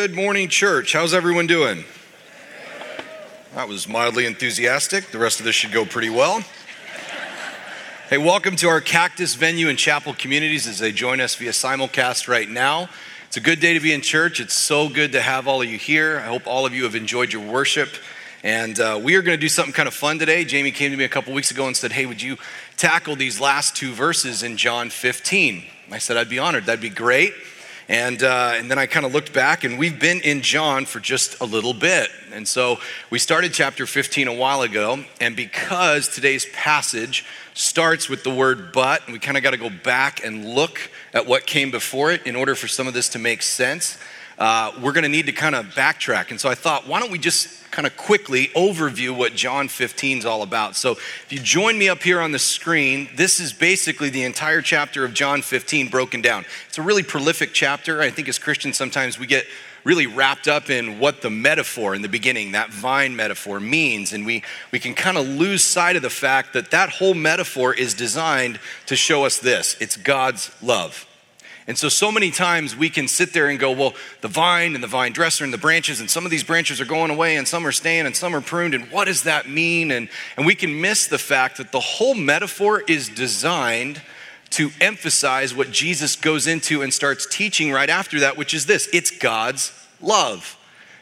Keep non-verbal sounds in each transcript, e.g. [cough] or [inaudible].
Good morning, church. How's everyone doing? That was mildly enthusiastic. The rest of this should go pretty well. Hey, welcome to our Cactus venue and chapel communities as they join us via simulcast right now. It's a good day to be in church. It's so good to have all of you here. I hope all of you have enjoyed your worship. And uh, we are going to do something kind of fun today. Jamie came to me a couple weeks ago and said, Hey, would you tackle these last two verses in John 15? I said, I'd be honored. That'd be great. And, uh, and then I kind of looked back, and we've been in John for just a little bit. And so we started chapter 15 a while ago, and because today's passage starts with the word but, and we kind of got to go back and look at what came before it in order for some of this to make sense, uh, we're going to need to kind of backtrack. And so I thought, why don't we just kind of quickly overview what John 15 is all about. So, if you join me up here on the screen, this is basically the entire chapter of John 15 broken down. It's a really prolific chapter. I think as Christians, sometimes we get really wrapped up in what the metaphor in the beginning, that vine metaphor, means. And we, we can kind of lose sight of the fact that that whole metaphor is designed to show us this it's God's love. And so, so many times we can sit there and go, well, the vine and the vine dresser and the branches, and some of these branches are going away and some are staying and some are pruned, and what does that mean? And, and we can miss the fact that the whole metaphor is designed to emphasize what Jesus goes into and starts teaching right after that, which is this it's God's love.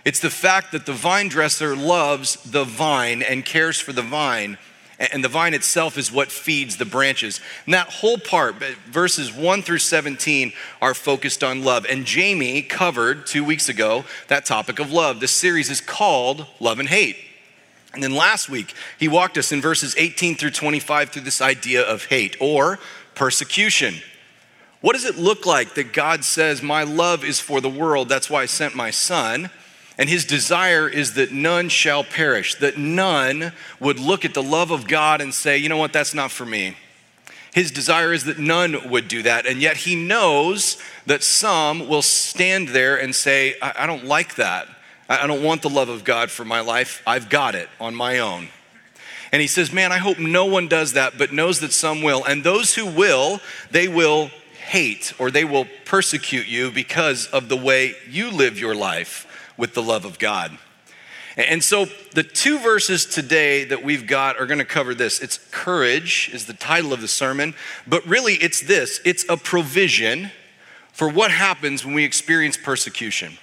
It's the fact that the vine dresser loves the vine and cares for the vine and the vine itself is what feeds the branches. And that whole part, verses 1 through 17, are focused on love. And Jamie covered two weeks ago that topic of love. This series is called Love and Hate. And then last week, he walked us in verses 18 through 25 through this idea of hate or persecution. What does it look like that God says, My love is for the world, that's why I sent my son? And his desire is that none shall perish, that none would look at the love of God and say, you know what, that's not for me. His desire is that none would do that. And yet he knows that some will stand there and say, I, I don't like that. I, I don't want the love of God for my life. I've got it on my own. And he says, Man, I hope no one does that, but knows that some will. And those who will, they will hate or they will persecute you because of the way you live your life with the love of God. And so the two verses today that we've got are going to cover this. It's courage is the title of the sermon, but really it's this. It's a provision for what happens when we experience persecution.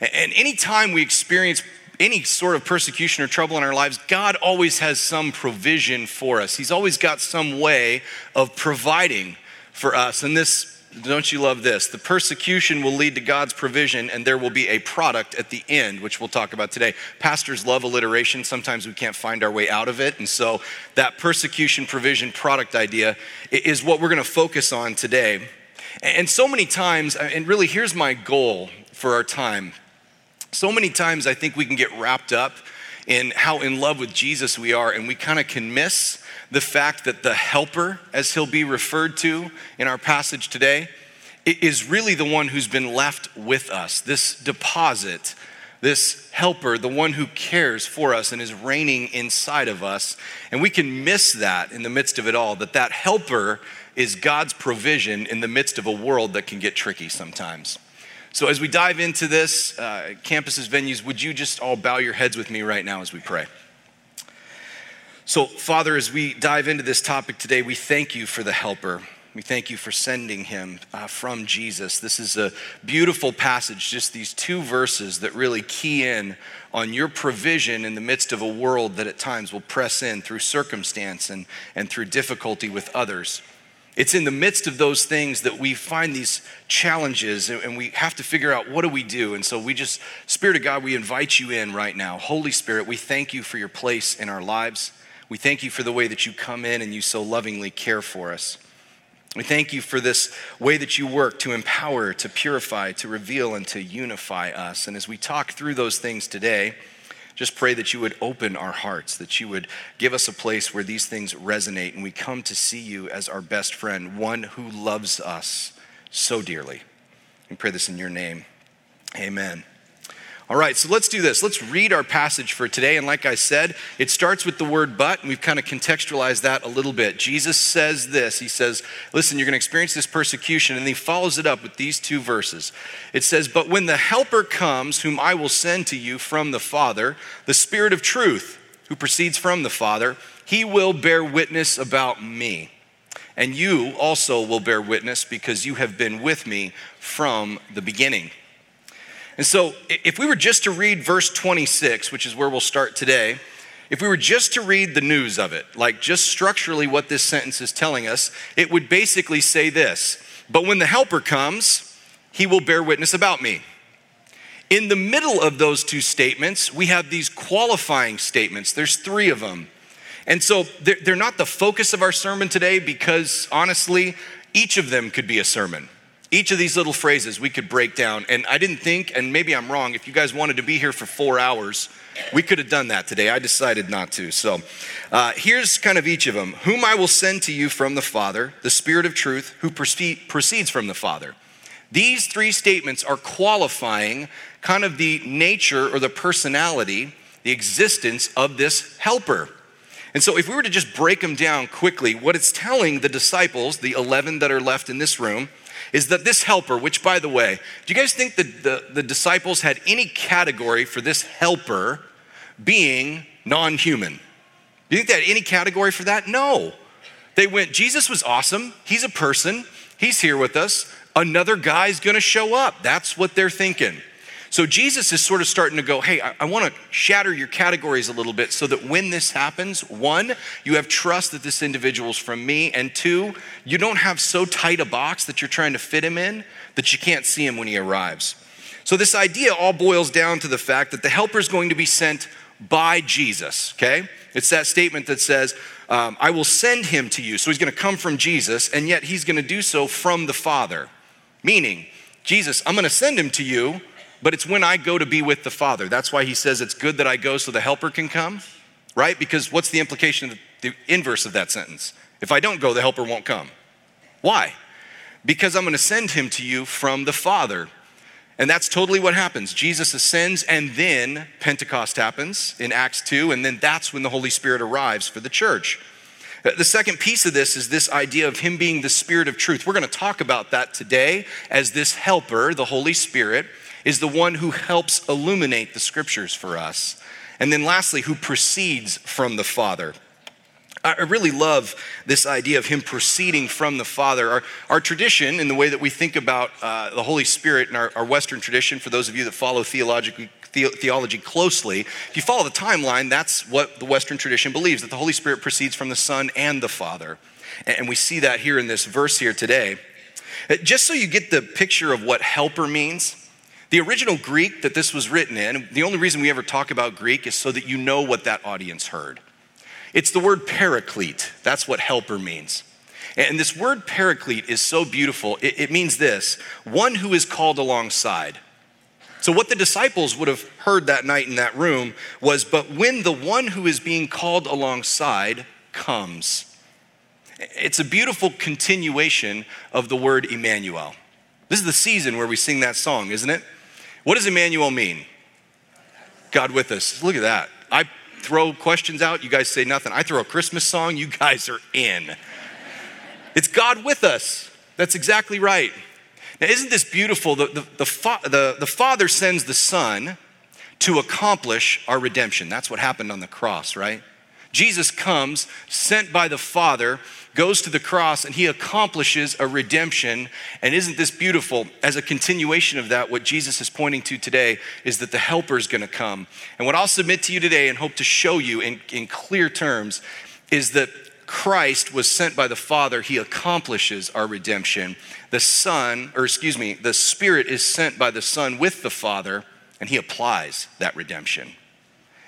And anytime we experience any sort of persecution or trouble in our lives, God always has some provision for us. He's always got some way of providing for us. And this don't you love this? The persecution will lead to God's provision, and there will be a product at the end, which we'll talk about today. Pastors love alliteration. Sometimes we can't find our way out of it. And so, that persecution provision product idea is what we're going to focus on today. And so many times, uh, and really, here's my goal for our time. So many times, I think we can get wrapped up in how in love with Jesus we are, and we kind of can miss the fact that the helper, as he'll be referred to in our passage today, is really the one who's been left with us, this deposit, this helper, the one who cares for us and is reigning inside of us. And we can miss that in the midst of it all, that that helper is God's provision in the midst of a world that can get tricky sometimes. So, as we dive into this, uh, campuses, venues, would you just all bow your heads with me right now as we pray? So, Father, as we dive into this topic today, we thank you for the helper. We thank you for sending him uh, from Jesus. This is a beautiful passage, just these two verses that really key in on your provision in the midst of a world that at times will press in through circumstance and, and through difficulty with others. It's in the midst of those things that we find these challenges and we have to figure out what do we do. And so we just, Spirit of God, we invite you in right now. Holy Spirit, we thank you for your place in our lives. We thank you for the way that you come in and you so lovingly care for us. We thank you for this way that you work to empower, to purify, to reveal, and to unify us. And as we talk through those things today, just pray that you would open our hearts, that you would give us a place where these things resonate and we come to see you as our best friend, one who loves us so dearly. We pray this in your name. Amen. All right, so let's do this. Let's read our passage for today. And like I said, it starts with the word but, and we've kind of contextualized that a little bit. Jesus says this He says, Listen, you're going to experience this persecution. And he follows it up with these two verses. It says, But when the Helper comes, whom I will send to you from the Father, the Spirit of truth, who proceeds from the Father, he will bear witness about me. And you also will bear witness because you have been with me from the beginning. And so, if we were just to read verse 26, which is where we'll start today, if we were just to read the news of it, like just structurally what this sentence is telling us, it would basically say this But when the Helper comes, he will bear witness about me. In the middle of those two statements, we have these qualifying statements. There's three of them. And so they're not the focus of our sermon today because honestly, each of them could be a sermon. Each of these little phrases we could break down. And I didn't think, and maybe I'm wrong, if you guys wanted to be here for four hours, we could have done that today. I decided not to. So uh, here's kind of each of them Whom I will send to you from the Father, the Spirit of truth, who proceeds from the Father. These three statements are qualifying kind of the nature or the personality, the existence of this helper. And so, if we were to just break them down quickly, what it's telling the disciples, the 11 that are left in this room, is that this helper, which by the way, do you guys think that the, the disciples had any category for this helper being non human? Do you think they had any category for that? No. They went, Jesus was awesome. He's a person. He's here with us. Another guy's gonna show up. That's what they're thinking. So Jesus is sort of starting to go, hey, I, I want to shatter your categories a little bit so that when this happens, one, you have trust that this individual is from me, and two, you don't have so tight a box that you're trying to fit him in that you can't see him when he arrives. So this idea all boils down to the fact that the helper is going to be sent by Jesus, okay? It's that statement that says, um, I will send him to you. So he's going to come from Jesus, and yet he's going to do so from the Father. Meaning, Jesus, I'm going to send him to you, but it's when I go to be with the Father. That's why he says it's good that I go so the helper can come, right? Because what's the implication, of the inverse of that sentence? If I don't go, the helper won't come. Why? Because I'm going to send him to you from the Father. And that's totally what happens. Jesus ascends, and then Pentecost happens in Acts 2, and then that's when the Holy Spirit arrives for the church. Uh, the second piece of this is this idea of Him being the Spirit of truth. We're going to talk about that today as this helper, the Holy Spirit is the one who helps illuminate the scriptures for us. And then lastly, who proceeds from the Father. I really love this idea of him proceeding from the Father. Our, our tradition, in the way that we think about uh, the Holy Spirit in our, our, Western tradition, for those of you that follow theology, theology closely, if you follow the timeline, that's what the Western tradition believes that the Holy Spirit proceeds from the Son and the Father. And we see that here in this verse here today. Uh, just so you get the picture of what helper means, the original Greek that this was written in, the only reason we ever talk about Greek is so that you know what that audience heard. It's the word paraclete. That's what helper means. And this word paraclete is so beautiful. It, it, means this one who is called alongside. So, what the disciples would have heard that night in that room was, but when the one who is being called alongside comes. It's a beautiful continuation of the word Emmanuel. This is the season where we sing that song, isn't it? What does Emmanuel mean? God with us. Look at that. I throw questions out, you guys say nothing. I throw a Christmas song, you guys are in. It's God with us. That's exactly right. Now, isn't this beautiful? The, the, the, fa- the, the Father sends the Son to accomplish our redemption. That's what happened on the cross, right? Jesus comes, sent by the Father, goes to the cross, and he accomplishes a redemption. And isn't this beautiful? As a continuation of that, what Jesus is pointing to today is that the helper is going to come. And what I'll submit to you today and hope to show you in, in clear terms is that Christ was sent by the Father, he accomplishes our redemption. The Son, or excuse me, the Spirit is sent by the Son with the Father, and he applies that redemption.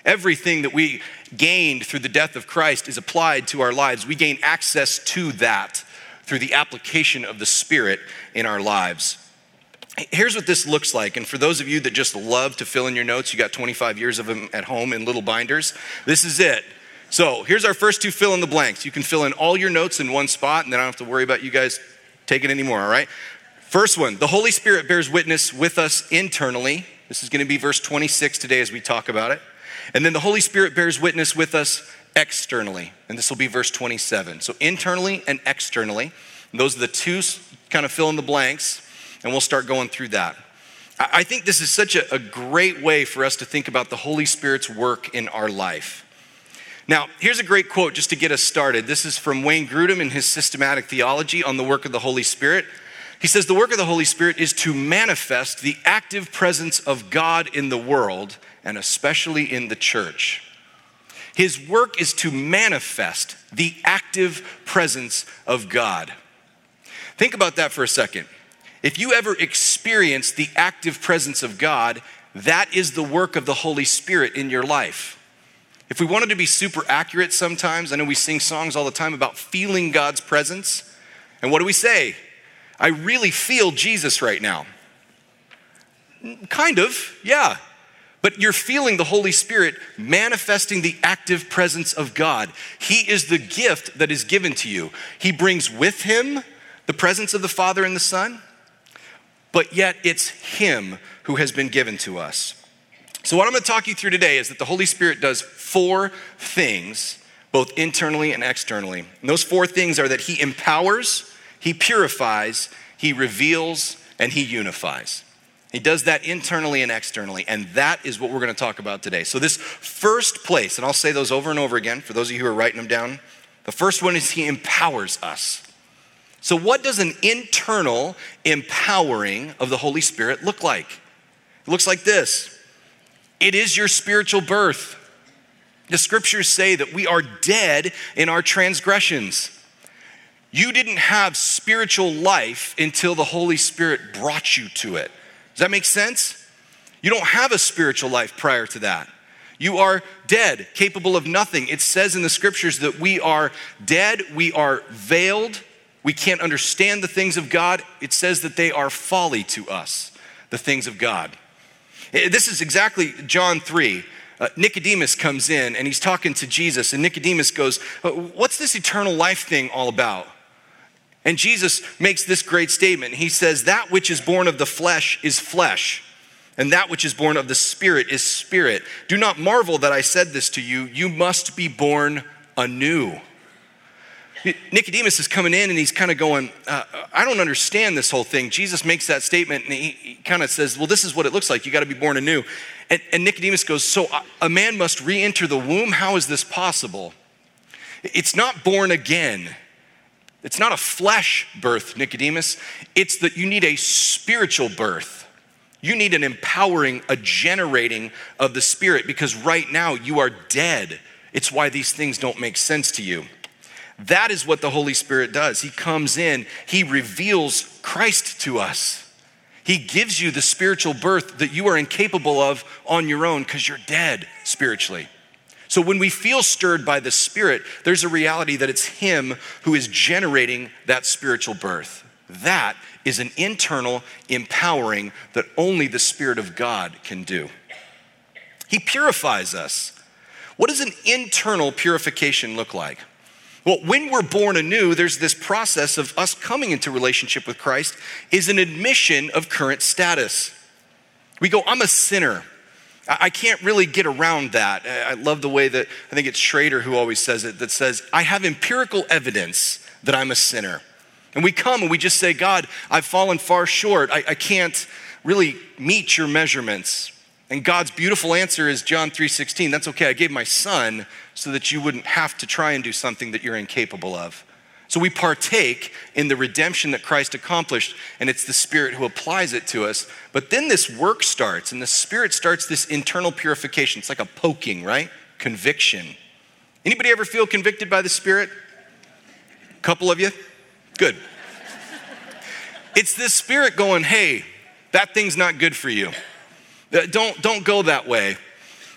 Everything that we gained through the death of Christ is applied to our lives. We gain access to that through the application of the Spirit in our lives. Here's what this looks like. And for those of you that just love to fill in your notes, you got 25 years of them at home in little binders. This is it. So here's our first two fill in the blanks. You can fill in all your notes in one spot, and then I don't have to worry about you guys taking any more, all right? First one the Holy Spirit bears witness with us internally This is going to be verse 26 today as we talk about it. And then the Holy Spirit bears witness with us externally. And this will be verse 27. So internally and externally. Those are the two kind of fill in the blanks. And we'll start going through that. I think this is such a, a great way for us to think about the Holy Spirit's work in our life. Now, here's a great quote just to get us started. This is from Wayne Grudem in his systematic theology on the work of the Holy Spirit. He says, The work of the Holy Spirit is to manifest the active presence of God in the world and especially in the church. His work is to manifest the active presence of God. Think about that for a second. If you ever experience the active presence of God, that is the work of the Holy Spirit in your life. If we wanted to be super accurate sometimes, I know we sing songs all the time about feeling God's presence. And what do we say? I really feel Jesus right now. Kind of, yeah. But you're feeling the Holy Spirit manifesting the active presence of God. He is the gift that is given to you. He brings with him the presence of the Father and the Son, but yet it's Him who has been given to us. So, what I'm going to talk you through today is that the Holy Spirit does four things, both internally and externally. And those four things are that He empowers, He purifies, He reveals, and He unifies. He does that internally and externally, and that is what we're going to talk about today. So, this first place, and I'll say those over and over again for those of you who are writing them down. The first one is He empowers us. So, what does an internal empowering of the Holy Spirit look like? It looks like this it is your spiritual birth. The scriptures say that we are dead in our transgressions. You didn't have spiritual life until the Holy Spirit brought you to it. Does that make sense? You don't have a spiritual life prior to that. You are dead, capable of nothing. It says in the scriptures that we are dead, we are veiled, we can't understand the things of God. It says that they are folly to us, the things of God. Eh, this is exactly John 3. Uh, Nicodemus comes in and he's talking to Jesus, and Nicodemus goes, uh, What's this eternal life thing all about? And Jesus makes this great statement. He says, That which is born of the flesh is flesh, and that which is born of the spirit is spirit. Do not marvel that I said this to you. You must be born anew. Nicodemus is coming in and he's kind of going, uh, I don't understand this whole thing. Jesus makes that statement and he, he kind of says, Well, this is what it looks like. You got to be born anew. And, and Nicodemus goes, So a man must re enter the womb? How is this possible? It's not born again. It's not a flesh birth, Nicodemus. It's that you need a spiritual birth. You need an empowering, a generating of the Spirit because right now you are dead. It's why these things don't make sense to you. That is what the Holy Spirit does. He comes in, He reveals Christ to us. He gives you the spiritual birth that you are incapable of on your own because you're dead spiritually. So when we feel stirred by the Spirit, there's a reality that it's Him who is generating that spiritual birth. That is an internal empowering that only the Spirit of God can do. He purifies us. What does an internal purification look like? Well, when we're born anew, there's this process of us coming into relationship with Christ is an admission of current status. We go, I'm a sinner. I can't really get around that. I love the way that I think it's Schrader who always says it that says, I have empirical evidence that I'm a sinner. And we come and we just say, God, I've fallen far short. I, I can't really meet your measurements. And God's beautiful answer is John 3:16. That's okay. I gave my son so that you wouldn't have to try and do something that you're incapable of. So we partake in the redemption that Christ accomplished, and it's the Spirit who applies it to us. But then this work starts, and the Spirit starts this internal purification. It's like a poking, right? Conviction. Anybody ever feel convicted by the Spirit? A couple of you? Good. it's this Spirit going, hey, that thing's not good for you. Don't, don't go that way.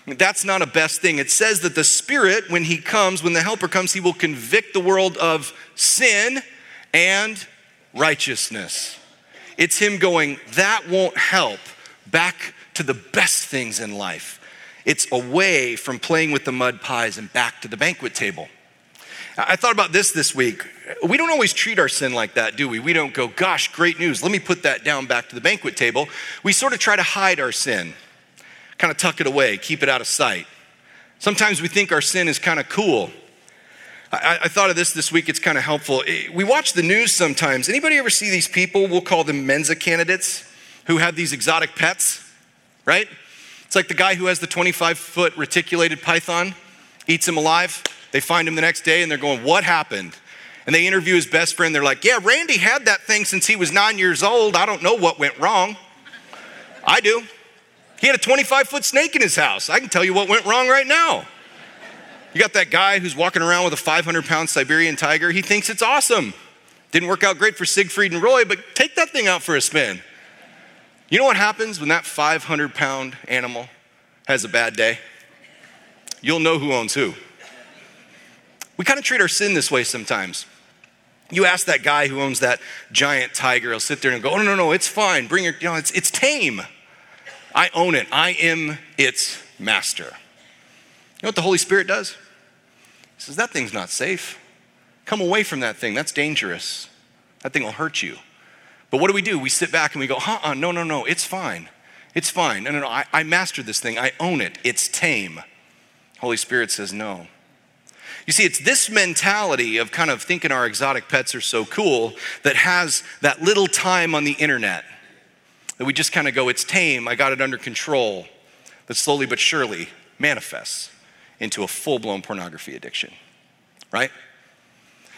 That's not a best thing. It says that the Spirit, when He comes, when the Helper comes, He will convict the world of sin and righteousness. It's Him going, that won't help, back to the best things in life. It's away from playing with the mud pies and back to the banquet table. I thought about this this week. We don't always treat our sin like that, do we? We don't go, gosh, great news, let me put that down back to the banquet table. We sort of try to hide our sin. Kind of tuck it away, keep it out of sight. Sometimes we think our sin is kind of cool. I, I, thought of this this week, it's kind of helpful. We watch the news sometimes. Anybody ever see these people? We'll call them Mensa candidates who have these exotic pets, right? It's like the guy who has the 25 foot reticulated python, eats him alive. They find him the next day and they're going, What happened? And they interview his best friend. They're like, Yeah, Randy had that thing since he was nine years old. I don't know what went wrong. I do. He had a 25 foot snake in his house. I can tell you what went wrong right now. You got that guy who's walking around with a 500 pound Siberian tiger. He thinks it's awesome. Didn't work out great for Siegfried and Roy, but take that thing out for a spin. You know what happens when that 500 pound animal has a bad day? You'll know who owns who. We kind of treat our sin this way sometimes. You ask that guy who owns that giant tiger, he'll sit there and go, Oh, no, no, no, it's fine. Bring your, you know, it's, it's tame. I own it. I am its master. You know what the Holy Spirit does? He says, That thing's not safe. Come away from that thing. That's dangerous. That thing will hurt you. But what do we do? We sit back and we go, uh uh, no, no, no, it's fine. It's fine. No, no, no, I, I mastered this thing. I own it. It's tame. Holy Spirit says, no. You see, it's this mentality of kind of thinking our exotic pets are so cool that has that little time on the internet that we just kind of go, it's tame, I got it under control, that slowly but surely manifests into a full blown pornography addiction, right?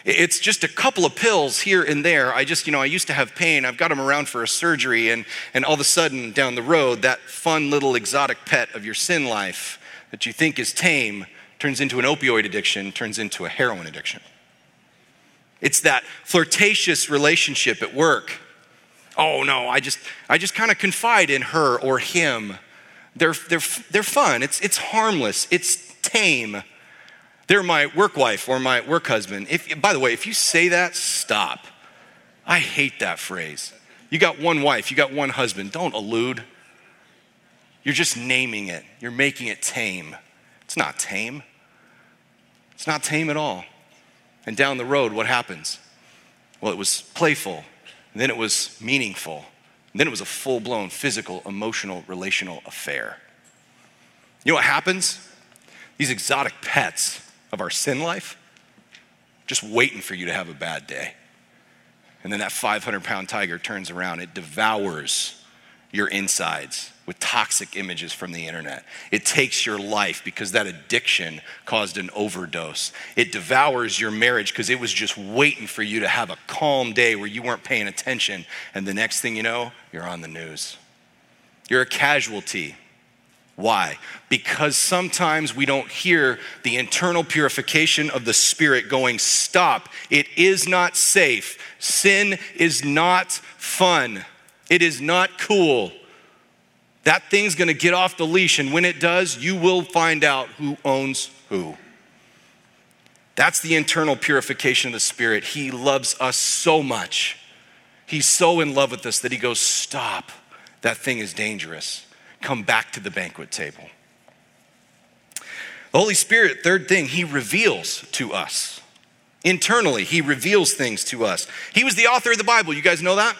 It's just a couple of pills here and there. I just, you know, I used to have pain. I've got them around for a surgery, and, and all of a sudden, down the road, that fun little exotic pet of your sin life that you think is tame turns into an opioid addiction, turns into a heroin addiction. It's that flirtatious relationship at work. Oh no, I just I just kind of confide in her or him. They're, they're, they're fun. It's, it's harmless. It's tame. They're my work wife or my work husband. If, by the way, if you say that, stop. I hate that phrase. You got one wife, you got one husband. Don't allude. You're just naming it, you're making it tame. It's not tame. It's not tame at all. And down the road, what happens? Well, it was playful, then it was meaningful, then it was a full blown physical, emotional, relational affair. You know what happens? These exotic pets of our sin life just waiting for you to have a bad day. And then that 500 pound tiger turns around, it devours your insides with toxic images from the internet. It takes your life because that addiction caused an overdose. It devours your marriage because it was just waiting for you to have a calm day where you weren't paying attention. And the next thing you know, you're on the news. You're a casualty. Why? Because sometimes we don't hear the internal purification of the Spirit going, Stop, it is not safe. Sin is not fun. It is not cool. That thing's gonna get off the leash, and when it does, you will find out who owns who. That's the internal purification of the Spirit. He loves us so much. He's so in love with us that He goes, Stop, that thing is dangerous. Come back to the banquet table. The Holy Spirit, third thing, He reveals to us. Internally, He reveals things to us. He was the author of the Bible. You guys know that?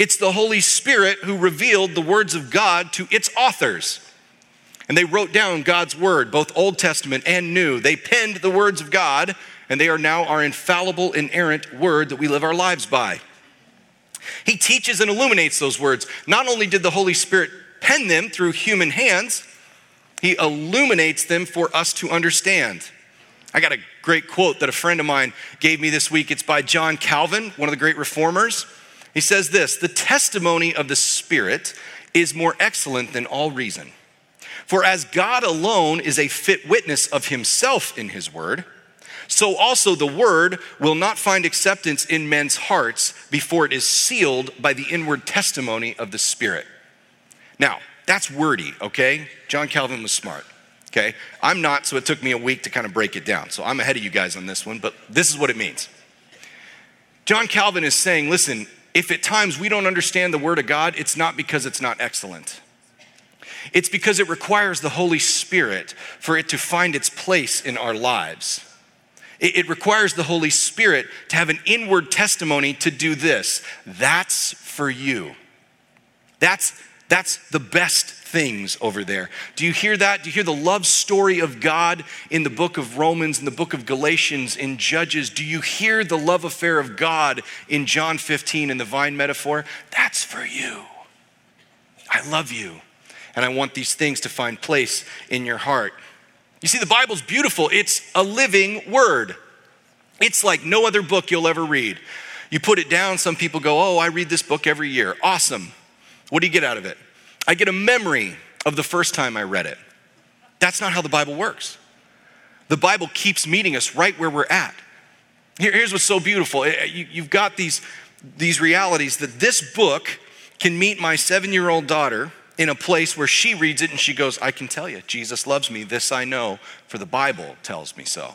It's the Holy Spirit who revealed the words of God to its authors. And they wrote down God's word, both Old Testament and New. They penned the words of God, and they are now our infallible, inerrant word that we live our lives by. He teaches and illuminates those words. Not only did the Holy Spirit pen them through human hands, He illuminates them for us to understand. I got a great quote that a friend of mine gave me this week. It's by John Calvin, one of the great reformers. He says this The testimony of the Spirit is more excellent than all reason. For as God alone is a fit witness of himself in his word, so also the word will not find acceptance in men's hearts before it is sealed by the inward testimony of the Spirit. Now, that's wordy, okay? John Calvin was smart, okay? I'm not, so it took me a week to kind of break it down. So I'm ahead of you guys on this one, but this is what it means. John Calvin is saying, listen, if at times we don't understand the Word of God, it's not because it's not excellent. It's because it requires the Holy Spirit for it to find its place in our lives. It, requires the Holy Spirit to have an inward testimony to do this. That's for you. That's, That's the best things over there. Do you hear that? Do you hear the love story of God in the book of Romans, in the book of Galatians, in Judges? Do you hear the love affair of God in John 15 in the vine metaphor? That's for you. I love you, and I want these things to find place in your heart. You see, the Bible's beautiful, it's a living word. It's like no other book you'll ever read. You put it down, some people go, Oh, I read this book every year. Awesome. What do you get out of it? I get a memory of the first time I read it. That's not how the Bible works. The Bible keeps meeting us right where we're at. Here, here's what's so beautiful eh, eh, you, you've got these, these realities that this book can meet my seven year old daughter in a place where she reads it and she goes, I can tell you, Jesus loves me. This I know, for the Bible tells me so.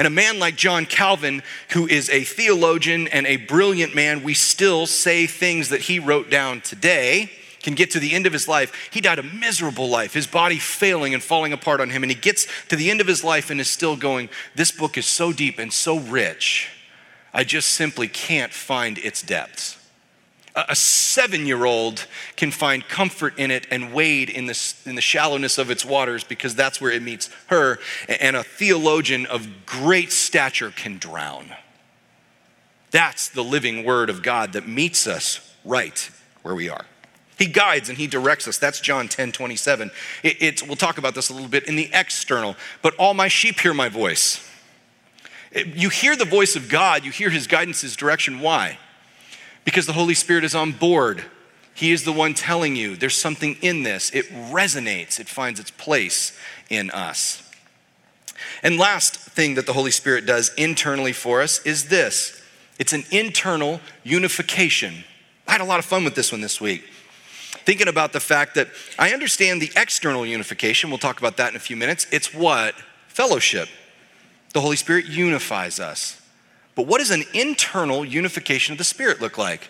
And a man like John Calvin, who is a theologian and a brilliant man, we still say things that he wrote down today can get to the end of his life. He died a miserable life, his body failing and falling apart on him. And he gets to the end of his life and is still going, This book is so deep and so rich, I just simply can't find its depths. A seven year old can find comfort in it and wade in, in the shallowness of its waters because that's where it meets her. And a theologian of great stature can drown. That's the living word of God that meets us right where we are. He guides and he directs us. That's John 10 27. It, it's, we'll talk about this a little bit in the external. But all my sheep hear my voice. You hear the voice of God, you hear his guidance, his direction. Why? Because the Holy Spirit is on board. He is the one telling you there's something in this. It resonates, it finds its place in us. And last thing that the Holy Spirit does internally for us is this it's an internal unification. I had a lot of fun with this one this week thinking about the fact that I understand the external unification. We'll talk about that in a few minutes. It's what? Fellowship. The Holy Spirit unifies us. But what does an internal unification of the Spirit look like?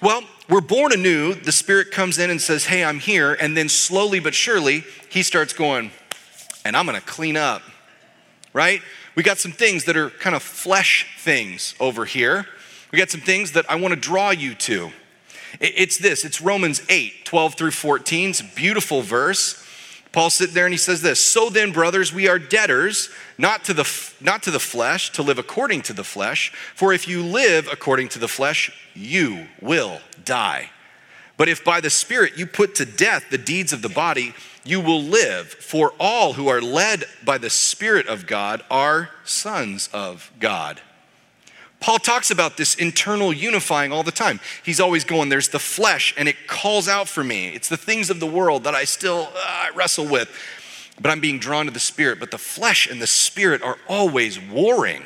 Well, we're born anew. The Spirit comes in and says, Hey, I'm here. And then slowly but surely, He starts going, and I'm going to clean up, right? We got some things that are kind of flesh things over here. We got some things that I want to draw you to. It's this it's Romans 8, 12 through 14. It's a beautiful verse. Paul sits there and he says this So then, brothers, we are debtors, not to, the, not to the flesh, to live according to the flesh. For if you live according to the flesh, you will die. But if by the Spirit you put to death the deeds of the body, you will live. For all who are led by the Spirit of God are sons of God. Paul talks about this internal unifying all the time. He's always going, there's the flesh, and it calls out for me. It's the things of the world that I still uh, wrestle with, but I'm being drawn to the spirit. But the flesh and the spirit are always warring.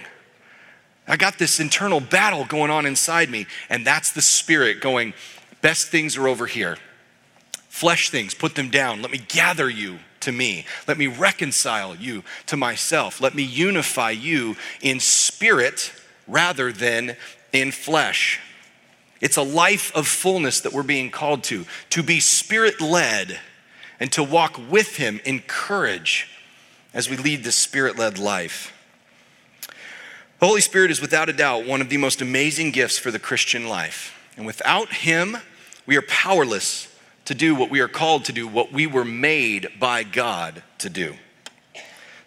I got this internal battle going on inside me, and that's the spirit going, best things are over here. Flesh things, put them down. Let me gather you to me. Let me reconcile you to myself. Let me unify you in spirit rather than in flesh. It's a life of fullness that we're being called to, to be spirit led and to walk with Him in courage as we lead this spirit led life. The Holy Spirit is without a doubt one of the most amazing gifts for the Christian life. And without Him, we are powerless to do what we are called to do, what we were made by God to do.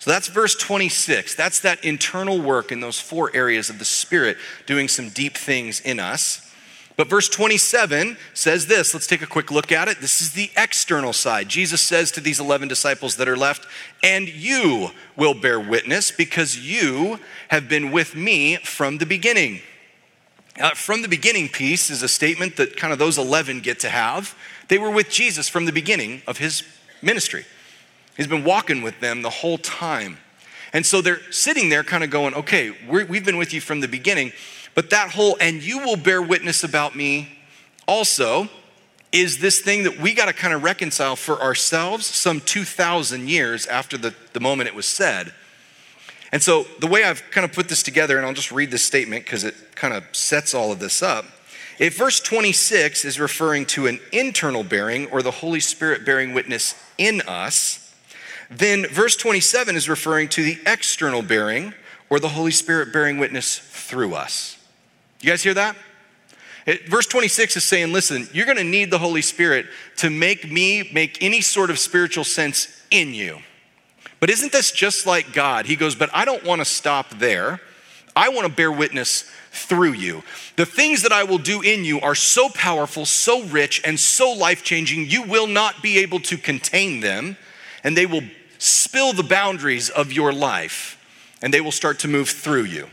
So that's verse 26. That's that internal work in those four areas of the Spirit doing some deep things in us. But verse 27 says this. Let's take a quick look at it. This is the external side. Jesus says to these 11 disciples that are left, And you will bear witness because you have been with me from the beginning. Uh, from the beginning piece is a statement that kind of those 11 get to have. They were with Jesus from the beginning of his ministry. He's been walking with them the whole time. And so they're sitting there kind of going, okay, we have been with you from the beginning, but that whole, and you will bear witness about me also, is this thing that we got to kind of reconcile for ourselves some 2,000 years after the, the moment it was said. And so the way I've kind of put this together, and I'll just read this statement because it kind of sets all of this up. If verse 26 is referring to an internal bearing or the Holy Spirit bearing witness in us, then verse 27 is referring to the external bearing or the Holy Spirit bearing witness through us. You guys hear that? It, verse 26 is saying, listen, you're going to need the Holy Spirit to make me make any sort of spiritual sense in you. But isn't this just like God? He goes, but I don't want to stop there. I want to bear witness through you. The things that I will do in you are so powerful, so rich, and so life changing, you will not be able to contain them, and they will spill the boundaries of your life, and they will start to move through you.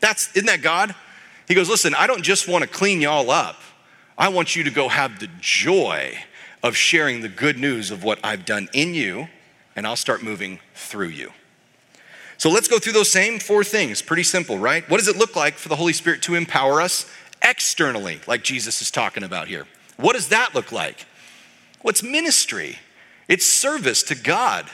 That's, isn't that God? He goes, Listen, I don't just want to clean y'all up. I want you to go have the joy of sharing the good news of what I've done in you, and I'll start moving through you. So let's go through those same four things. Pretty simple, right? What does it look like for the Holy Spirit to empower us externally, like Jesus is talking about here? What does that look like? What's ministry? It's service to God.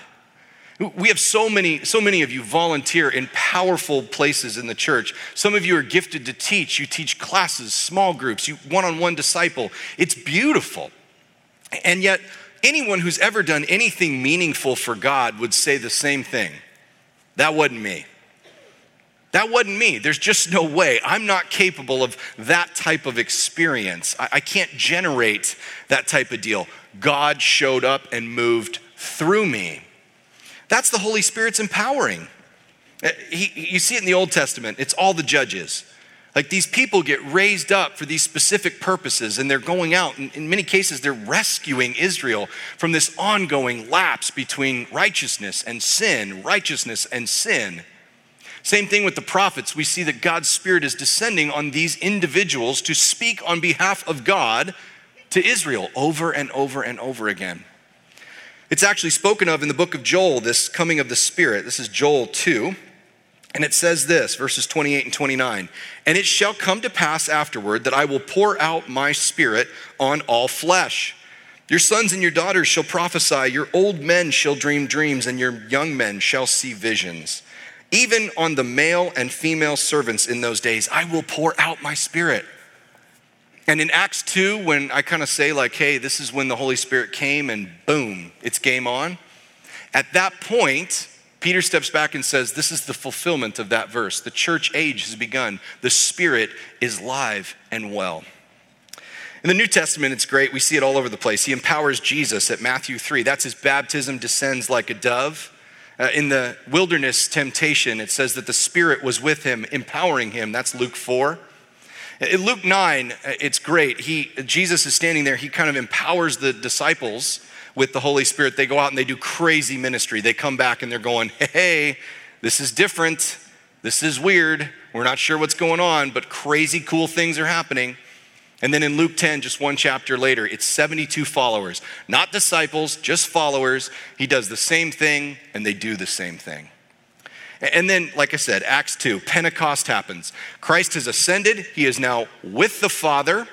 We have so many, so many of you volunteer in powerful places in the church. Some of you are gifted to teach. You teach classes, small groups, you one-on-one disciple. It's beautiful. And yet, anyone who's ever done anything meaningful for God would say the same thing. That wasn't me. That wasn't me. There's just no way. I'm not capable of that type of experience. I, I, can't generate that type of deal. God showed up and moved through me. That's the Holy Spirit's empowering. Uh, he, you see it in the Old Testament, it's all the judges. Like these people get raised up for these specific purposes, and they're going out. And in many cases, they're rescuing Israel from this ongoing lapse between righteousness and sin, righteousness and sin. Same thing with the prophets. We see that God's Spirit is descending on these individuals to speak on behalf of God to Israel over and over and over again. It's actually spoken of in the book of Joel, this coming of the Spirit. This is Joel 2. And it says this, verses 28 and 29 And it shall come to pass afterward that I will pour out my spirit on all flesh. Your sons and your daughters shall prophesy, your old men shall dream dreams, and your young men shall see visions. Even on the male and female servants in those days, I will pour out my spirit. And in Acts 2, when I kind of say, like, hey, this is when the Holy Spirit came and boom, it's game on. At that point, Peter steps back and says, This is the fulfillment of that verse. The church age has begun. The Spirit is live and well. In the New Testament, it's great. We see it all over the place. He empowers Jesus at Matthew 3. That's his baptism descends like a dove. Uh, in the wilderness temptation, it says that the Spirit was with him, empowering him. That's Luke 4. In Luke 9, uh, it's great. He, Jesus is standing there. He kind of empowers the disciples with the Holy Spirit. They go out and they do crazy ministry. They come back and they're going, hey, this is different. This is weird. We're not sure what's going on, but crazy cool things are happening. And then in Luke 10, just one chapter later, it's 72 followers, not disciples, just followers. He does the same thing and they do the same thing. And then, like I said, Acts 2, Pentecost happens. Christ has ascended. He is now with the Father,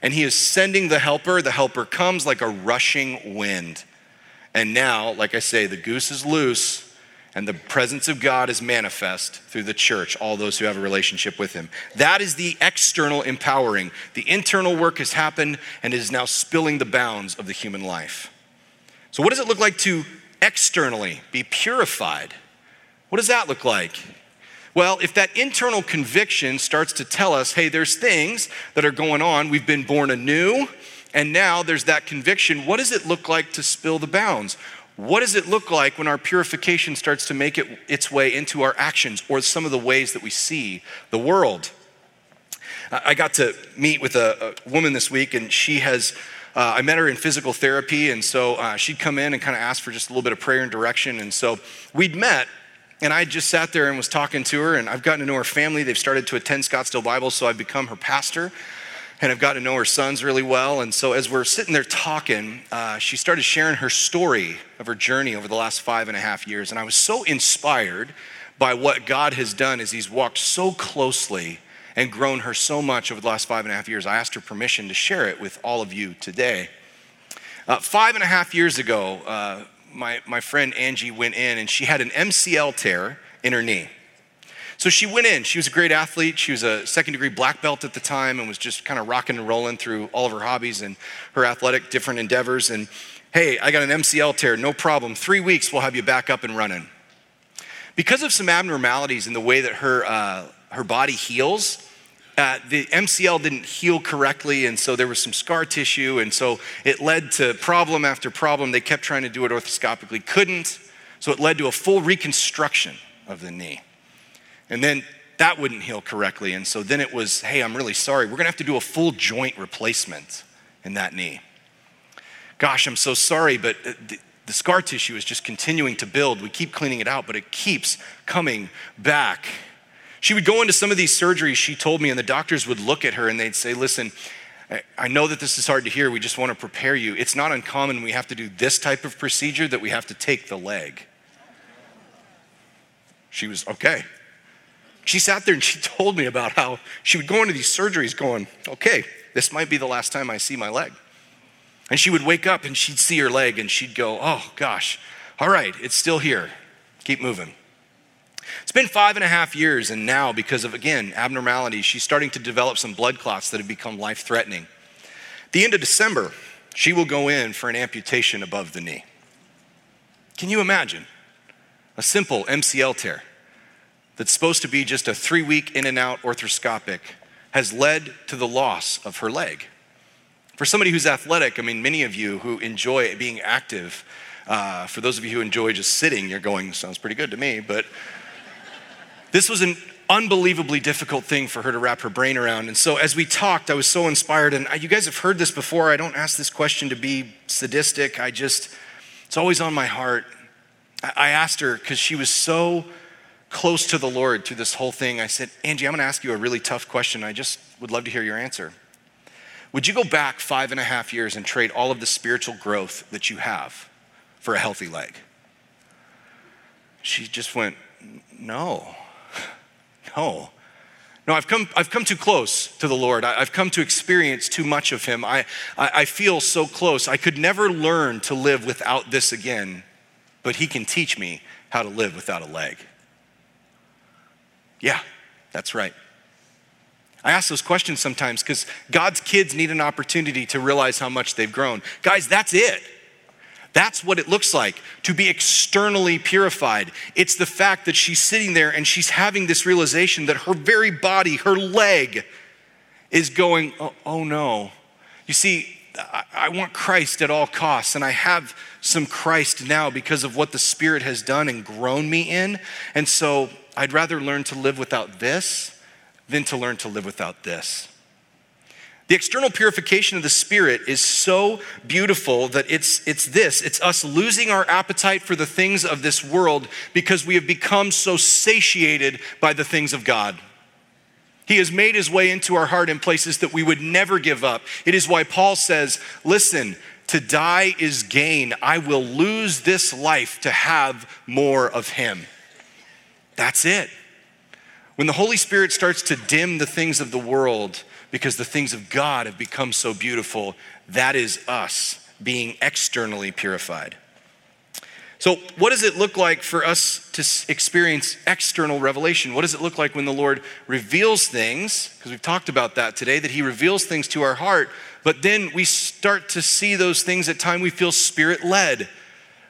and he is sending the Helper. The Helper comes like a rushing wind. And now, like I say, the goose is loose, and the presence of God is manifest through the church, all those who have a relationship with him. That is the external empowering. The internal work has happened and is now spilling the bounds of the human life. So, what does it look like to externally be purified? What does that look like? Well, if that internal conviction starts to tell us, hey, there's things that are going on, we've been born anew, and now there's that conviction, what does it look like to spill the bounds? What does it look like when our purification starts to make it, its way into our actions or some of the ways that we see the world? I got to meet with a, a woman this week, and she has. Uh, I met her in physical therapy, and so uh, she'd come in and kind of ask for just a little bit of prayer and direction. And so we'd met, and I just sat there and was talking to her, and I've gotten to know her family. They've started to attend Scottsdale Bible, so I've become her pastor. And I've gotten to know her sons really well. And so, as we're sitting there talking, uh, she started sharing her story of her journey over the last five and a half years. And I was so inspired by what God has done as He's walked so closely and grown her so much over the last five and a half years. I asked her permission to share it with all of you today. Uh, five and a half years ago, uh, my, my friend Angie went in and she had an MCL tear in her knee. So she went in. She was a great athlete. She was a second degree black belt at the time and was just kind of rocking and rolling through all of her hobbies and her athletic different endeavors. And hey, I got an MCL tear, no problem. Three weeks, we'll have you back up and running. Because of some abnormalities in the way that her, uh, her body heals, uh, the MCL didn't heal correctly, and so there was some scar tissue, and so it led to problem after problem. They kept trying to do it orthoscopically, couldn't, so it led to a full reconstruction of the knee. And then that wouldn't heal correctly, and so then it was, hey, I'm really sorry, we're gonna have to do a full joint replacement in that knee. Gosh, I'm so sorry, but uh, the, the scar tissue is just continuing to build. We keep cleaning it out, but it keeps coming back. She would go into some of these surgeries, she told me, and the doctors would look at her and they'd say, Listen, I know that this is hard to hear. We just want to prepare you. It's not uncommon we have to do this type of procedure that we have to take the leg. She was okay. She sat there and she [laughs] told me about how she would go into these surgeries going, okay, this might be the last time I see my leg. And she would wake up and she'd see her leg and she'd go, oh gosh, all right, it's still here. Keep moving. It's been five and a half years, and now, because of, again, abnormalities, she's starting to develop some blood clots that have become life threatening. The end of December, she will go in for an amputation above the knee. Can you imagine? A simple MCL tear that's supposed to be just a three week in and out arthroscopic has led to the loss of her leg. For somebody who's athletic, I mean, many of you who enjoy being active, uh, for those of you who enjoy just sitting, you're going, sounds pretty good to me, but this was an unbelievably difficult thing for her to wrap her brain around. And so as we talked, I was so inspired. And you guys have heard this before. I don't ask this question to be sadistic. I just, it's always on my heart. I asked her because she was so close to the Lord through this whole thing. I said, Angie, I'm going to ask you a really tough question. I just would love to hear your answer. Would you go back five and a half years and trade all of the spiritual growth that you have for a healthy leg? She just went, No. No. No, I've come, I've come too close to the Lord. I, have come to experience too much of Him. I, I, I feel so close. I could never learn to live without this again, but He can teach me how to live without a leg. Yeah, that's right. I ask those questions sometimes because God's kids need an opportunity to realize how much they've grown. Guys, that's it. That's what it looks like to be externally purified. It's the fact that she's sitting there and she's having this realization that her very body, her leg, is going, oh, oh no. You see, I, I want Christ at all costs, and I have some Christ now because of what the Spirit has done and grown me in. And so I'd rather learn to live without this than to learn to live without this. The external purification of the spirit is so beautiful that it's, it's this it's us losing our appetite for the things of this world because we have become so satiated by the things of God. He has made his way into our heart in places that we would never give up. It is why Paul says, Listen, to die is gain. I will lose this life to have more of him. That's it. When the Holy Spirit starts to dim the things of the world, because the things of God have become so beautiful. That is us being externally purified. So, what does it look like for us to experience external revelation? What does it look like when the Lord reveals things? Because we've talked about that today, that He reveals things to our heart, but then we start to see those things at time we feel spirit led.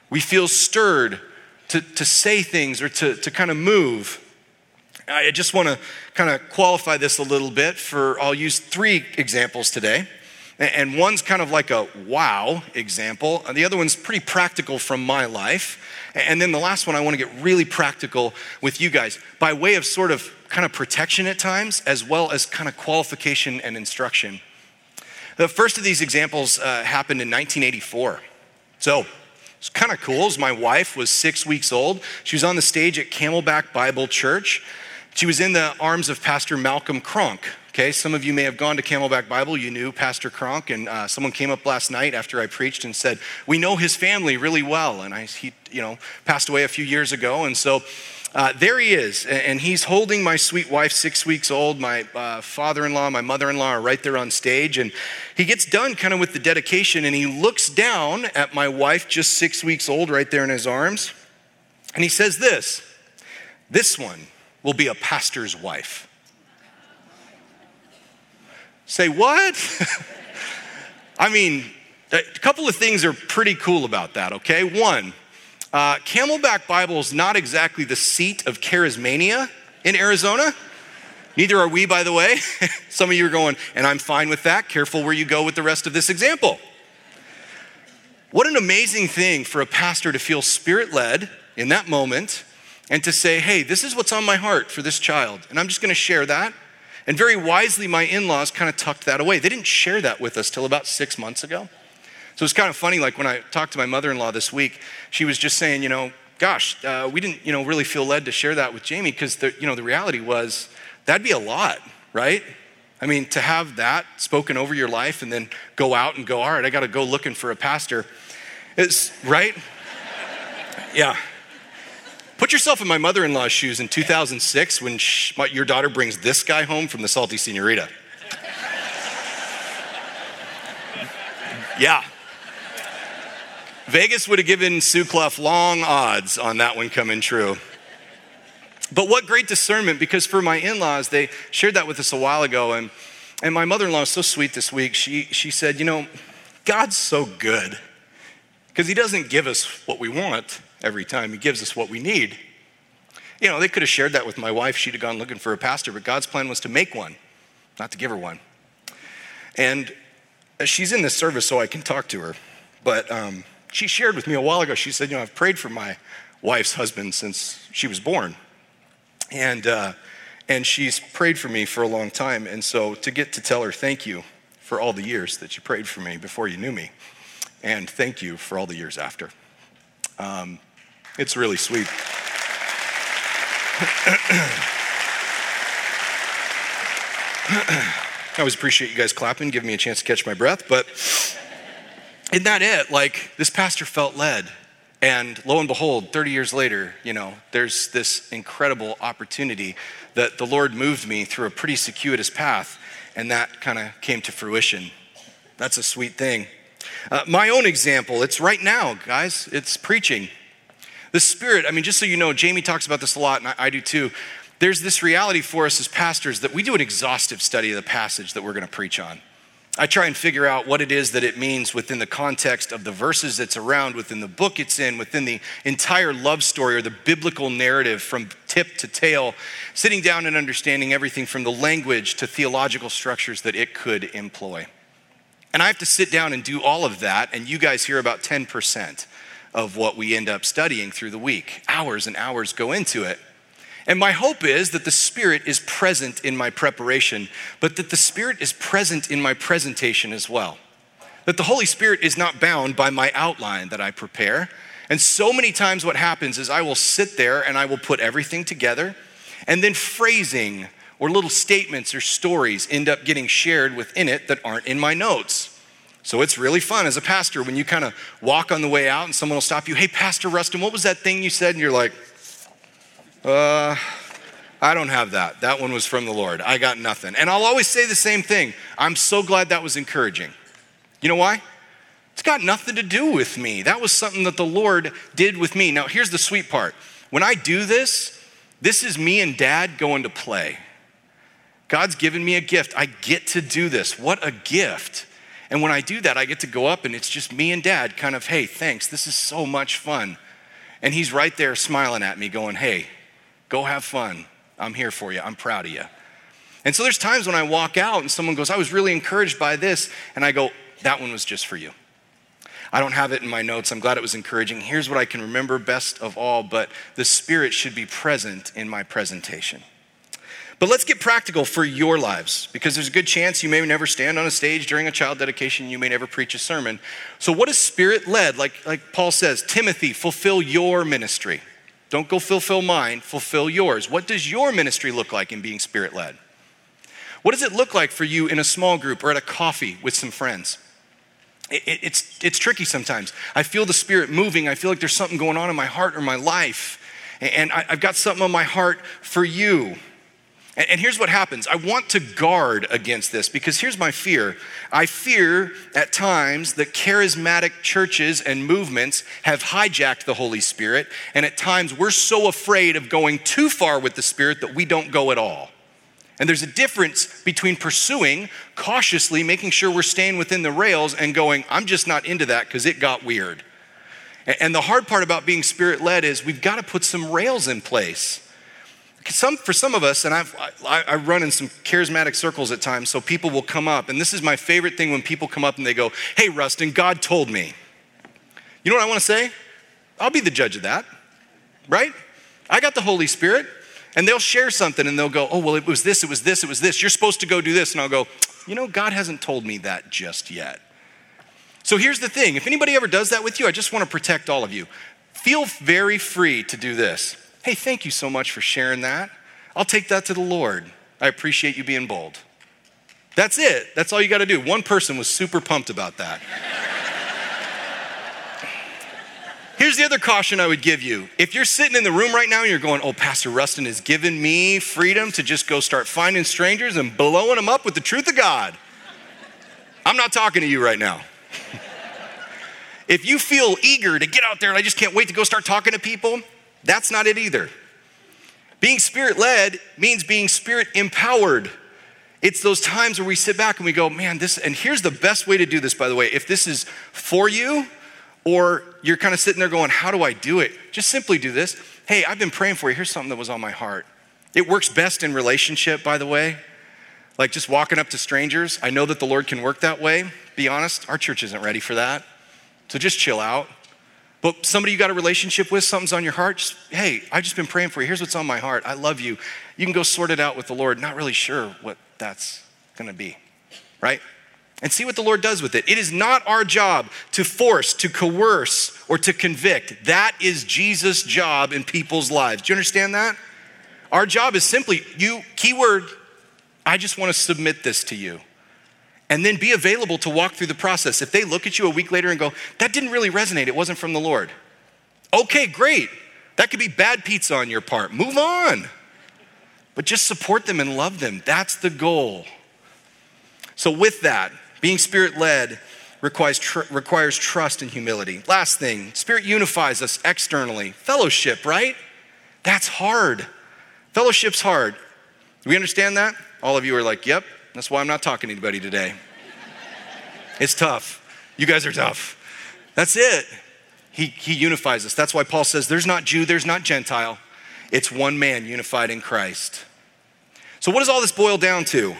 We feel stirred to, to say things or to, to kind of move. I just want to kind of qualify this a little bit for, I'll use three examples today. And one's kind of like a wow example, the other one's pretty practical from my life. And then the last one, I want to get really practical with you guys by way of sort of kind of protection at times, as well as kind of qualification and instruction. The first of these examples uh, happened in 1984. So it's kind of cool. My wife was six weeks old, she was on the stage at Camelback Bible Church. She was in the arms of Pastor Malcolm Cronk. Okay, some of you may have gone to Camelback Bible. You knew Pastor Cronk, and uh, someone came up last night after I preached and said, "We know his family really well." And I, he, you know, passed away a few years ago, and so uh, there he is, and he's holding my sweet wife, six weeks old. My uh, father-in-law, my mother-in-law are right there on stage, and he gets done kind of with the dedication, and he looks down at my wife, just six weeks old, right there in his arms, and he says this: "This one." Will be a pastor's wife. Say, what? [laughs] I mean, a couple of things are pretty cool about that, okay? One, uh, Camelback Bible is not exactly the seat of charismania in Arizona. Neither are we, by the way. [laughs] Some of you are going, and I'm fine with that. Careful where you go with the rest of this example. What an amazing thing for a pastor to feel spirit led in that moment and to say, hey, this is what's on my heart for this child. And I'm just going to share that. And very wisely, my in laws kind of tucked that away. They didn't share that with us till about six months ago. So it's kind of funny, like when I talked to my mother in law this week, she was just saying, you know, gosh, uh, we didn't, you know, really feel led to share that with Jamie because, the, you know, the reality was that'd be a lot, right? I mean, to have that spoken over your life and then go out and go, all right, I got to go looking for a pastor. It's right? [laughs] yeah. Put yourself in my mother in law's shoes in 2006 when she, your daughter brings this guy home from the Salty Senorita. yeah. Vegas would have given Sue Clough long odds on that one coming true. But what great discernment, because for my in laws, they shared that with us a while ago. And, and my mother in law was so sweet this week. She, she said, You know, God's so good because He doesn't give us what we want every time, He gives us what we need. You know, they could have shared that with my wife. She'd have gone looking for a pastor, but God's plan was to make one, not to give her one. And she's in this service, so I can talk to her. But um, she shared with me a while ago, she said, You know, I've prayed for my wife's husband since she was born. And, uh, and she's prayed for me for a long time. And so to get to tell her thank you for all the years that you prayed for me before you knew me, and thank you for all the years after. Um, it's really sweet. I always appreciate you guys clapping, giving me a chance to catch my breath, but isn't that it? Like, this pastor felt led. And lo and behold, 30 years later, you know, there's this incredible opportunity that the Lord moved me through a pretty circuitous path, and that kind of came to fruition. That's a sweet thing. Uh, my own example, it's right now, guys, it's preaching. The Spirit, I mean, just so you know, Jamie talks about this a lot, and I, I do too. There's this reality for us as pastors that we do an exhaustive study of the passage that we're going to preach on. I try and figure out what it is that it means within the context of the verses that's around, within the book it's in, within the entire love story or the biblical narrative from tip to tail, sitting down and understanding everything from the language to theological structures that it could employ. And I have to sit down and do all of that, and you guys hear about 10% of what we end up studying through the week. Hours and hours go into it. And my hope is that the Spirit is present in my preparation, but that the Spirit is present in my presentation as well. That the Holy Spirit is not bound by my outline that I prepare. And so many times, what happens is I will sit there and I will put everything together, and then phrasing or little statements or stories end up getting shared within it that aren't in my notes. So it's really fun as a pastor when you kind of walk on the way out and someone will stop you, hey, Pastor Rustin, what was that thing you said? And you're like, uh, I don't have that. That one was from the Lord. I got nothing. And I'll always say the same thing. I'm so glad that was encouraging. You know why? It's got nothing to do with me. That was something that the Lord did with me. Now, here's the sweet part. When I do this, this is me and dad going to play. God's given me a gift. I get to do this. What a gift. And when I do that, I get to go up and it's just me and dad, kind of, hey, thanks. This is so much fun. And he's right there smiling at me, going, hey, Go have fun. I'm here for you. I'm proud of you. And so there's times when I walk out and someone goes, I was really encouraged by this. And I go, that one was just for you. I don't have it in my notes. I'm glad it was encouraging. Here's what I can remember best of all, but the Spirit should be present in my presentation. But let's get practical for your lives because there's a good chance you may never stand on a stage during a child dedication, you may never preach a sermon. So, what is spirit led? Like, like Paul says, Timothy, fulfill your ministry. Don't go fulfill mine, fulfill yours. What does your ministry look like in being spirit led? What does it look like for you in a small group or at a coffee with some friends? It, it, it's, it's tricky sometimes. I feel the spirit moving. I feel like there's something going on in my heart or my life. And I, I've got something on my heart for you. And here's what happens I want to guard against this because here's my fear. I fear at times that charismatic churches and movements have hijacked the Holy Spirit, and at times we're so afraid of going too far with the Spirit that we don't go at all. And there's a difference between pursuing cautiously, making sure we're staying within the rails, and going, I'm just not into that because it got weird. And the hard part about being spirit led is we've got to put some rails in place. Some, for some of us, and I've, I, I run in some charismatic circles at times, so people will come up, and this is my favorite thing when people come up and they go, Hey, Rustin, God told me. You know what I want to say? I'll be the judge of that, right? I got the Holy Spirit, and they'll share something and they'll go, Oh, well, it was this, it was this, it was this. You're supposed to go do this. And I'll go, You know, God hasn't told me that just yet. So here's the thing if anybody ever does that with you, I just want to protect all of you. Feel very free to do this. Hey, thank you so much for sharing that. I'll take that to the Lord. I appreciate you being bold. That's it. That's all you got to do. One person was super pumped about that. [laughs] Here's the other caution I would give you. If you're sitting in the room right now and you're going, oh, Pastor Rustin has given me freedom to just go start finding strangers and blowing them up with the truth of God, I'm not talking to you right now. [laughs] if you feel eager to get out there and I just can't wait to go start talking to people, that's not it either. Being spirit led means being spirit empowered. It's those times where we sit back and we go, man, this, and here's the best way to do this, by the way. If this is for you, or you're kind of sitting there going, how do I do it? Just simply do this. Hey, I've been praying for you. Here's something that was on my heart. It works best in relationship, by the way. Like just walking up to strangers. I know that the Lord can work that way. Be honest, our church isn't ready for that. So just chill out. But somebody you got a relationship with, something's on your heart, just, hey, I've just been praying for you. Here's what's on my heart. I love you. You can go sort it out with the Lord. Not really sure what that's going to be, right? And see what the Lord does with it. It is not our job to force, to coerce, or to convict. That is Jesus' job in people's lives. Do you understand that? Our job is simply, you, keyword, I just want to submit this to you and then be available to walk through the process. If they look at you a week later and go, that didn't really resonate, it wasn't from the Lord. Okay, great. That could be bad pizza on your part. Move on. But just support them and love them. That's the goal. So, with that, being spirit led requires, tr- requires trust and humility. Last thing, spirit unifies us externally. Fellowship, right? That's hard. Fellowship's hard. Do we understand that? All of you are like, yep, that's why I'm not talking to anybody today. It's tough. You guys are tough. That's it. He, he unifies us. That's why Paul says there's not Jew, there's not Gentile. It's one man unified in Christ. So, what does all this boil down to?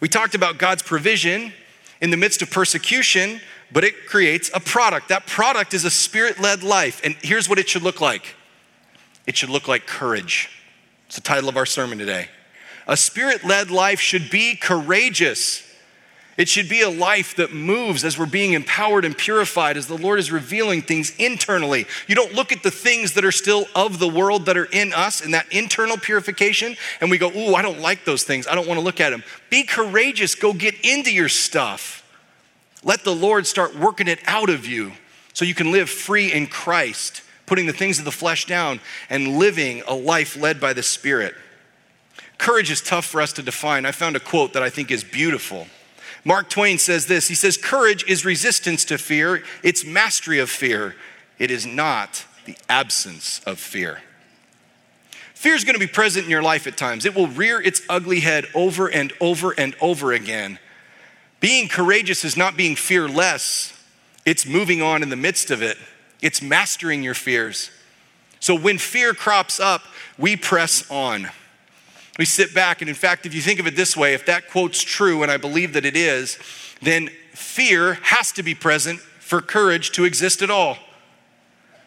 We talked about God's provision in the midst of persecution, but it creates a product. That product is a spirit led life. And here's what it should look like it should look like courage. It's the title of our sermon today. A spirit led life should be courageous. It should be a life that moves as we're being empowered and purified, as the Lord is revealing things internally. You don't look at the things that are still of the world that are in us in that internal purification, and we go, Ooh, I don't like those things. I don't want to look at them. Be courageous. Go get into your stuff. Let the Lord start working it out of you so you can live free in Christ, putting the things of the flesh down and living a life led by the Spirit. Courage is tough for us to define. I found a quote that I think is beautiful. Mark Twain says this He says, Courage is resistance to fear, it's mastery of fear. It is not the absence of fear. Fear is going to be present in your life at times. It will rear its ugly head over and over and over again. Being courageous is not being fearless, it's moving on in the midst of it, it's mastering your fears. So when fear crops up, we press on. We sit back, and in fact, if you think of it this way, if that quote's true, and I believe that it is, then fear has to be present for courage to exist at all.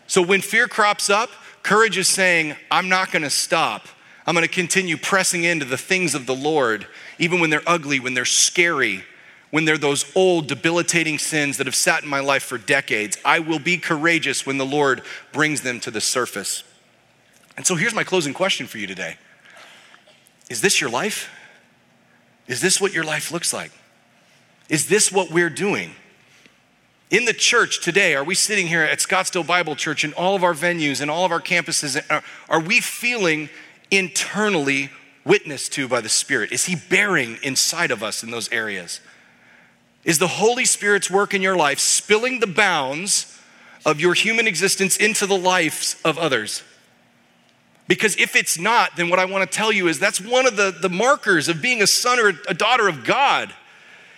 So when fear crops up, courage is saying, I'm not gonna stop. I'm gonna continue pressing into the things of the Lord, even when they're ugly, when they're scary, when they're those old, debilitating sins that have sat in my life for decades. I will be courageous when the Lord brings them to the surface. And so here's my closing question for you today is this your life? Is this what your life looks like? Is this what we're doing? In the church today, are we sitting here at Scottsdale Bible Church in all of our venues and all of our campuses? Are we feeling internally witnessed to by the Spirit? Is He bearing inside of us in those areas? Is the Holy Spirit's work in your life spilling the bounds of your human existence into the lives of others? Because if it's not, then what I want to tell you is that's one of the, the markers of being a son or a daughter of God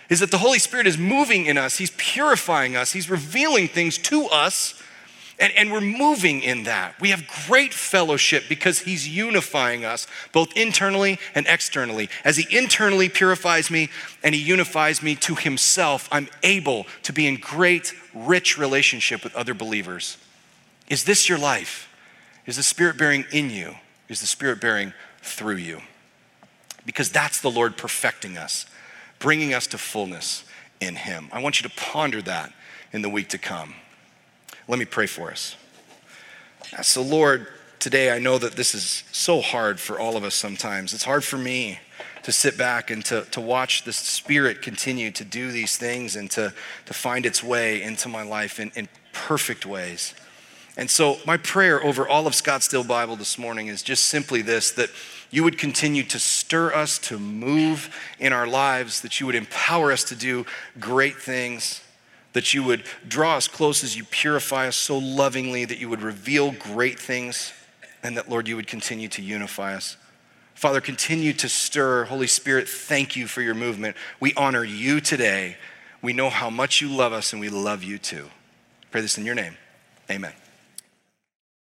is that the Holy Spirit is moving in us. He's purifying us. He's revealing things to us And, and we're moving in that. We have great fellowship because He's unifying us both internally and externally. As He internally purifies me and He unifies me to Himself, I'm able to be in great, rich relationship with other believers. Is this your life? Is the Spirit bearing in you? Is the Spirit bearing through you? Because that's the Lord perfecting us, bringing us to fullness in Him. I want you to ponder that in the week to come. Let me pray for us. So, Lord, today I know that this is so hard for all of us sometimes. It's hard for me to sit back and to, to watch the Spirit continue to do these things and to, to find its way into my life in, in perfect ways. And so, my prayer over all of Scottsdale Bible this morning is just simply this that you would continue to stir us to move in our lives, that you would empower us to do great things that you would draw us close as you purify us so lovingly, that you would reveal great things, and that, Lord, you would continue to unify us. Father, continue to stir. Holy Spirit, thank you for your movement. We honor you today. We know how much you love us, and we love you too. pray this in your name. Amen.